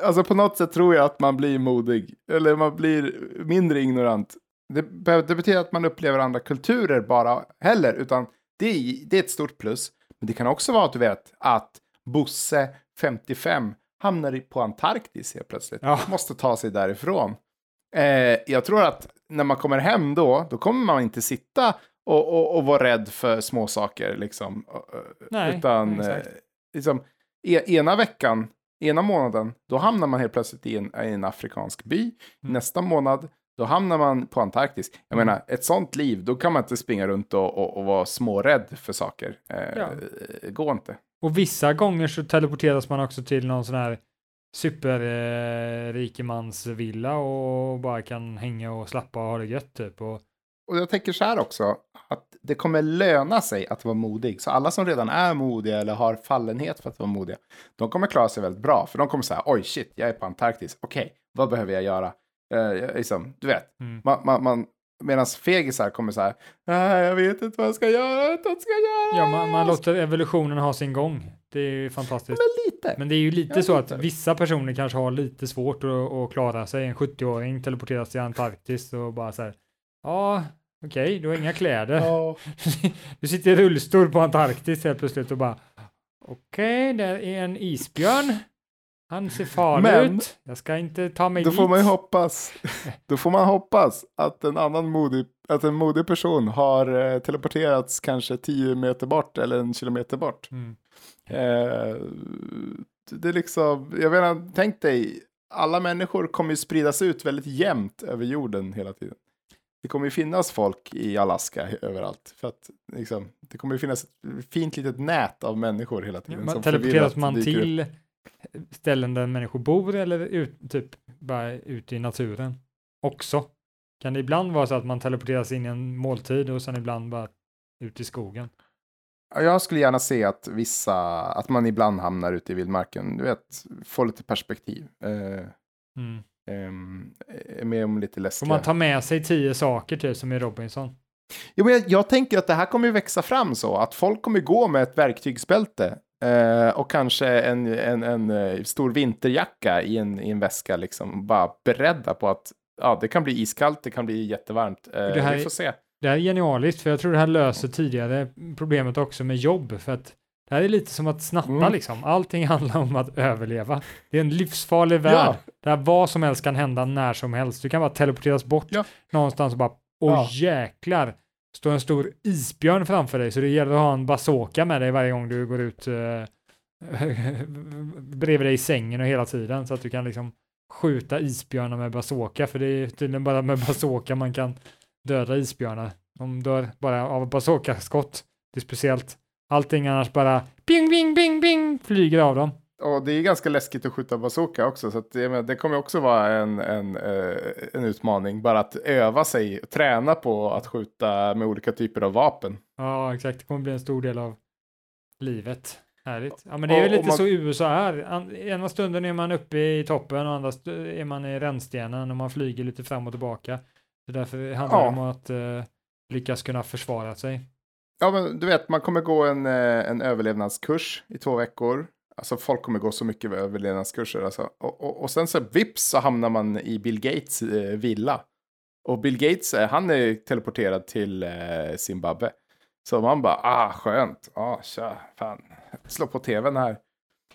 alltså på något sätt tror jag att man blir modig. Eller man blir mindre ignorant. Det, det betyder att man upplever andra kulturer bara heller. Utan det det är ett stort plus. Men det kan också vara att du vet att Bosse, 55, hamnar på Antarktis helt plötsligt. Ja. Måste ta sig därifrån. Eh, jag tror att när man kommer hem då, då kommer man inte sitta och, och, och vara rädd för små saker liksom. Nej, utan exakt. eh, liksom, e, ena veckan, ena månaden, då hamnar man helt plötsligt i en, i en afrikansk by. Nästa månad, då hamnar man på Antarktis. Jag Mm. menar, ett sånt liv, då kan man inte springa runt och, och, och vara smårädd för saker. Eh, Ja. Går inte. Och vissa gånger så teleporteras man också till någon sån här superrikemansvilla och bara kan hänga och slappa och ha det gött typ. Och, Och jag tänker så här också, att det kommer löna sig att vara modig. Så alla som redan är modiga eller har fallenhet för att vara modiga, de kommer klara sig väldigt bra. För de kommer säga, oj shit, jag är på Antarktis, okej, vad behöver jag göra? Eh, liksom, du vet, Mm. man, man, man, medan fegisar kommer så här, "Ah, jag vet inte vad jag ska göra, jag vad jag ska göra. ja, man, man låter evolutionen ha sin gång. Det är ju fantastiskt. Men lite. Men det är ju lite Ja, så att lite. vissa personer kanske har lite svårt att, att klara sig. En 70-åring teleporteras till Antarktis och bara så här. Ja, okej, du har inga kläder. Ja. Du sitter i rullstol på Antarktis helt plötsligt och bara okej, där är en isbjörn. Han ser farlig Men- ut. Jag ska inte ta mig Då dit. får man hoppas, då får man hoppas att en annan modig, att en modig person har eh, teleporterats kanske 10 meter bort eller en kilometer bort. Mm. Eh, det är liksom, jag menar, tänk dig, alla människor kommer ju spridas ut väldigt jämnt över jorden hela tiden. Det kommer ju finnas folk i Alaska överallt. För att liksom, det kommer ju finnas ett fint litet nät av människor hela Ja, tiden. man, som teleporteras man dyker upp. Ställen där människor bor eller ut, typ bara ute i naturen också? Kan det ibland vara så att man teleporteras in i en måltid och sen ibland bara ut i skogen? Ja, Jag skulle gärna se att vissa, att man ibland hamnar ute i vildmarken. Du vet, få lite perspektiv. Eh, Mm. är med om lite Får läskiga... man ta med sig tio saker typ som i Robinson? Jo, men jag, jag tänker att det här kommer ju växa fram så att folk kommer gå med ett verktygsbälte eh, och kanske en, en, en, eh, stor vinterjacka i en, i en väska, liksom bara beredda på att ja, det kan bli iskallt, det kan bli jättevarmt. Eh, Det här vi är- får se. Det här är genialiskt för jag tror det här löser tidigare problemet också med jobb för att det här är lite som att snatta Mm. liksom. Allting handlar om att överleva. Det är en livsfarlig Ja. värld. Där vad som helst kan hända när som helst. Du kan bara teleporteras bort Ja. någonstans och bara, åh Ja. jäklar, står en stor isbjörn framför dig. Så det gäller att ha en bazooka med dig varje gång du går ut eh, bredvid dig i sängen och hela tiden. Så att du kan liksom skjuta isbjörnar med bazooka. För det är tydligen bara med bazooka man kan döda isbjörnar. De dör bara av bazookaskott. Det är speciellt. Allting annars bara ping, ping, ping, bing, flyger av dem. Och det är ganska läskigt att skjuta bazooka också. Så att, menar, det kommer också vara en, en, eh, en utmaning. Bara att öva sig, träna på att skjuta med olika typer av vapen. Ja, exakt. Det kommer bli en stor del av livet. Härligt. Ja, men det är väl lite man- så USA är. Ena stunden är man uppe i toppen och andra är man i rännstenen och man flyger lite fram och tillbaka. Så därför handlar det Ja. om att eh, lyckas kunna försvara sig. Ja, men du vet, man kommer gå en, eh, en överlevnadskurs i två veckor. Alltså folk kommer gå så mycket överlevnadskurser. Alltså. Och, och, och sen så vips så hamnar man i Bill Gates eh, villa. Och Bill Gates, eh, han är teleporterad till eh, Zimbabwe. Så man bara, ah skönt, ah tja, fan, slå på tvn här.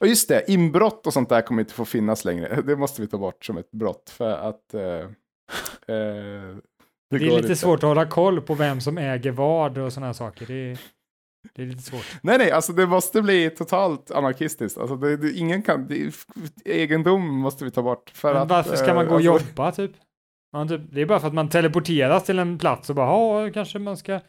Och just det, inbrott och sånt där kommer inte få finnas längre. Det måste vi ta bort som ett brott för att... Eh, eh, Det, är går lite inte. svårt att hålla koll på vem som äger vad och sådana saker. Det är, det är lite svårt. Nej, nej, alltså det måste bli totalt anarkistiskt. Alltså det, det, ingen kan, det, egendom måste vi ta bort. För Men att, varför ska man gå och eh, alltså- jobba typ? Man, typ? Det är bara för att man teleporteras till en plats och bara, ja, kanske man ska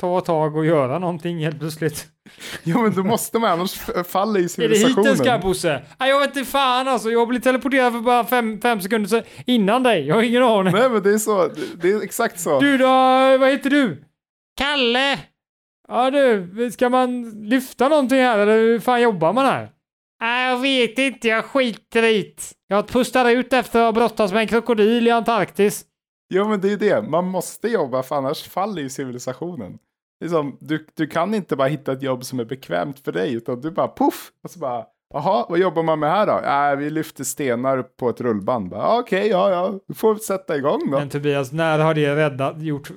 ta tag och göra någonting helt plötsligt. Ja, men då måste man, annars faller ju Är det hit den civilisationen. ska Bosse? Nej, jag vet inte fan alltså, jag blir teleporterad för bara fem, fem sekunder innan dig. Jag har ingen aning. Nej, men det är så, det, det är exakt så. Du då, vad heter du? Kalle! Ja du, ska man lyfta någonting här eller hur fan jobbar man här? Nej, jag vet inte, jag skiter i. Jag pustar ut efter att ha brottats med en krokodil i Antarktis. Ja, men det är det, man måste jobba, för annars faller ju civilisationen. Det är som, du, du kan inte bara hitta ett jobb som är bekvämt för dig, utan du bara poff, och så bara, jaha, vad jobbar man med här då? Ja, vi lyfter stenar på ett rullband. "Ah, Okej, ja, ja, du får sätta igång då. Men Tobias, när har det räddat, gjort,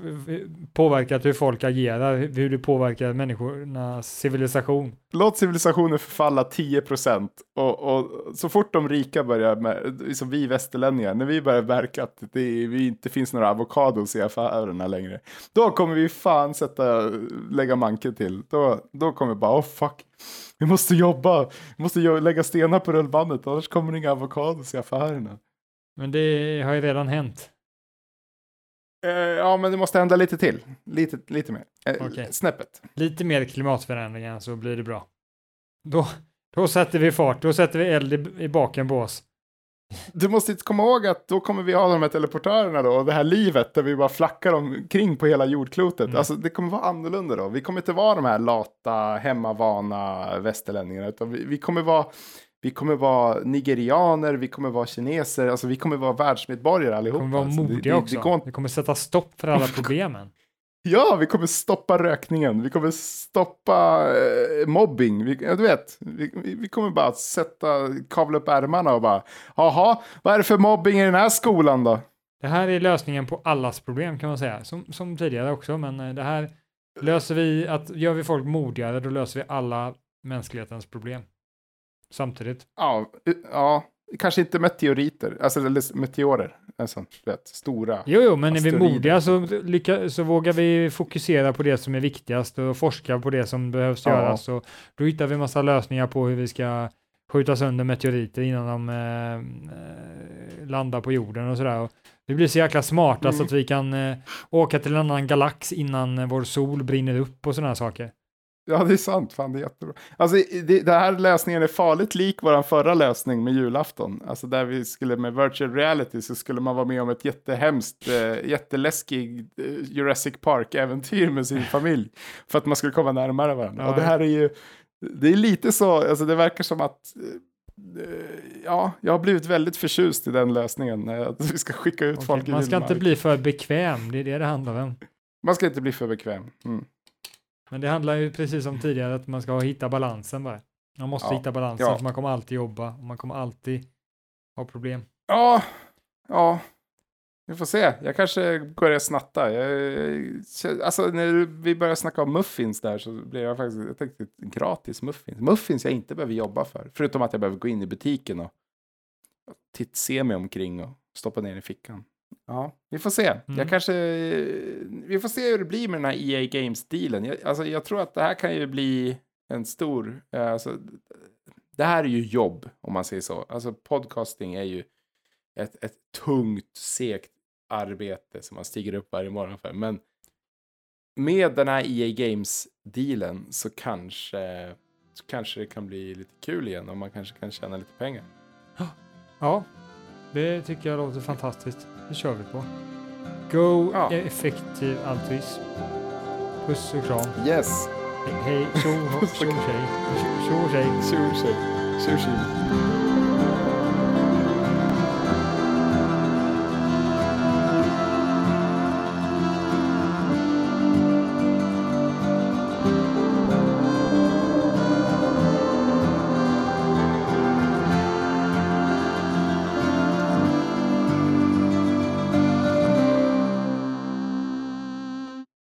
påverkat hur folk agerar, hur det påverkar människornas civilisation? Låt civilisationen förfalla 10% och, och så fort de rika börjar, med, som vi västerlänningar, när vi börjar märka att det vi inte finns några avokados i affärerna längre, då kommer vi fan sätta, lägga manken till. Då, då kommer vi bara, oh fuck, vi måste jobba, vi måste lägga stenar på rullbandet, annars kommer det inga avokados i affärerna. Men det har ju redan hänt. Eh, ja, men det måste hända lite till, lite, lite mer, eh, Okej. snäppet. Lite mer klimatförändringar så blir det bra. Då, då sätter vi fart, då sätter vi eld i, i baken på oss. Du måste inte komma ihåg att då kommer vi ha de här teleportörerna då och det här livet där vi bara flackar omkring på hela jordklotet. Mm. Alltså det kommer vara annorlunda då. Vi kommer inte vara de här lata, hemmavana västerlänningarna utan vi, vi kommer vara vi kommer vara nigerianer, vi kommer vara kineser, alltså vi kommer vara världsmedborgare Vi allihopa. kommer vara alltså, det- modiga det, också. Det går Vi kommer sätta stopp för alla problemen. Ja, vi kommer stoppa rökningen, vi kommer stoppa eh, mobbing, vi, ja, du vet, vi, vi kommer bara sätta, kavla upp ärmarna och bara, jaha, vad är det för mobbing i den här skolan då? Det här är lösningen på allas problem kan man säga, som, som tidigare också, men eh, det här löser vi, att gör vi folk modigare, då löser vi alla mänsklighetens problem. Samtidigt. Ja, eh, ja, kanske inte meteoriter, alltså meteorer, alltså, vet, stora. Jo, jo, men är vi Asteroider. modiga så, lycka, så vågar vi fokusera på det som är viktigast och forska på det som behövs Ja. göras. Och då hittar vi massa lösningar på hur vi ska skjuta sönder meteoriter innan de eh, landar på jorden och sådär. Vi blir så jäkla smarta så Mm. att vi kan eh, åka till en annan galax innan vår sol brinner upp och sådana saker. Ja, det är sant, fan det är jättebra. Alltså, det, det här lösningen är farligt lik vår förra lösning med julafton. Alltså där vi skulle med virtual reality så skulle man vara med om ett jättehemskt, eh, jätteläskigt eh, Jurassic Park-äventyr med sin familj. För att man skulle komma närmare varandra. Ja. Och det här är ju, det är lite så, alltså det verkar som att eh, Ja, jag har blivit väldigt förtjust i den lösningen. eh, Att vi ska skicka ut Okej, folk i man ska inte bli för bekväm, det är det det handlar om. Man ska inte bli för bekväm. Mm. Men det handlar ju precis som tidigare att man ska hitta balansen bara. Man måste Ja, hitta balansen ja. för man kommer alltid jobba och man kommer alltid ha problem. Ja, ja. Vi får se. Jag kanske börjar snatta. Jag, alltså när vi börjar snacka om muffins där så blir jag faktiskt, jag tänkte gratis muffins. Muffins jag inte behöver jobba för. Förutom att jag behöver gå in i butiken och titt se mig omkring och stoppa ner i fickan. Ja, vi får se. Mm. Jag kanske, vi får se hur det blir med den här EA Games-dealen. Jag, alltså, jag tror att det här kan ju bli en stor, eh, alltså, det här är ju jobb om man säger så. Alltså podcasting är ju ett, ett tungt, segt arbete som man stiger upp varje morgon för. Men med den här EA Games-dealen så kanske, så kanske det kan bli lite kul igen och man kanske kan tjäna lite pengar. Ja, det tycker jag låter fantastiskt. Det kör vi på. Go Ja. effektiv altruism. Puss och kram. Yes! Hej, tjo, tjo, tjej. Tjo, tjej. Tjo tjej! Tjo tjej!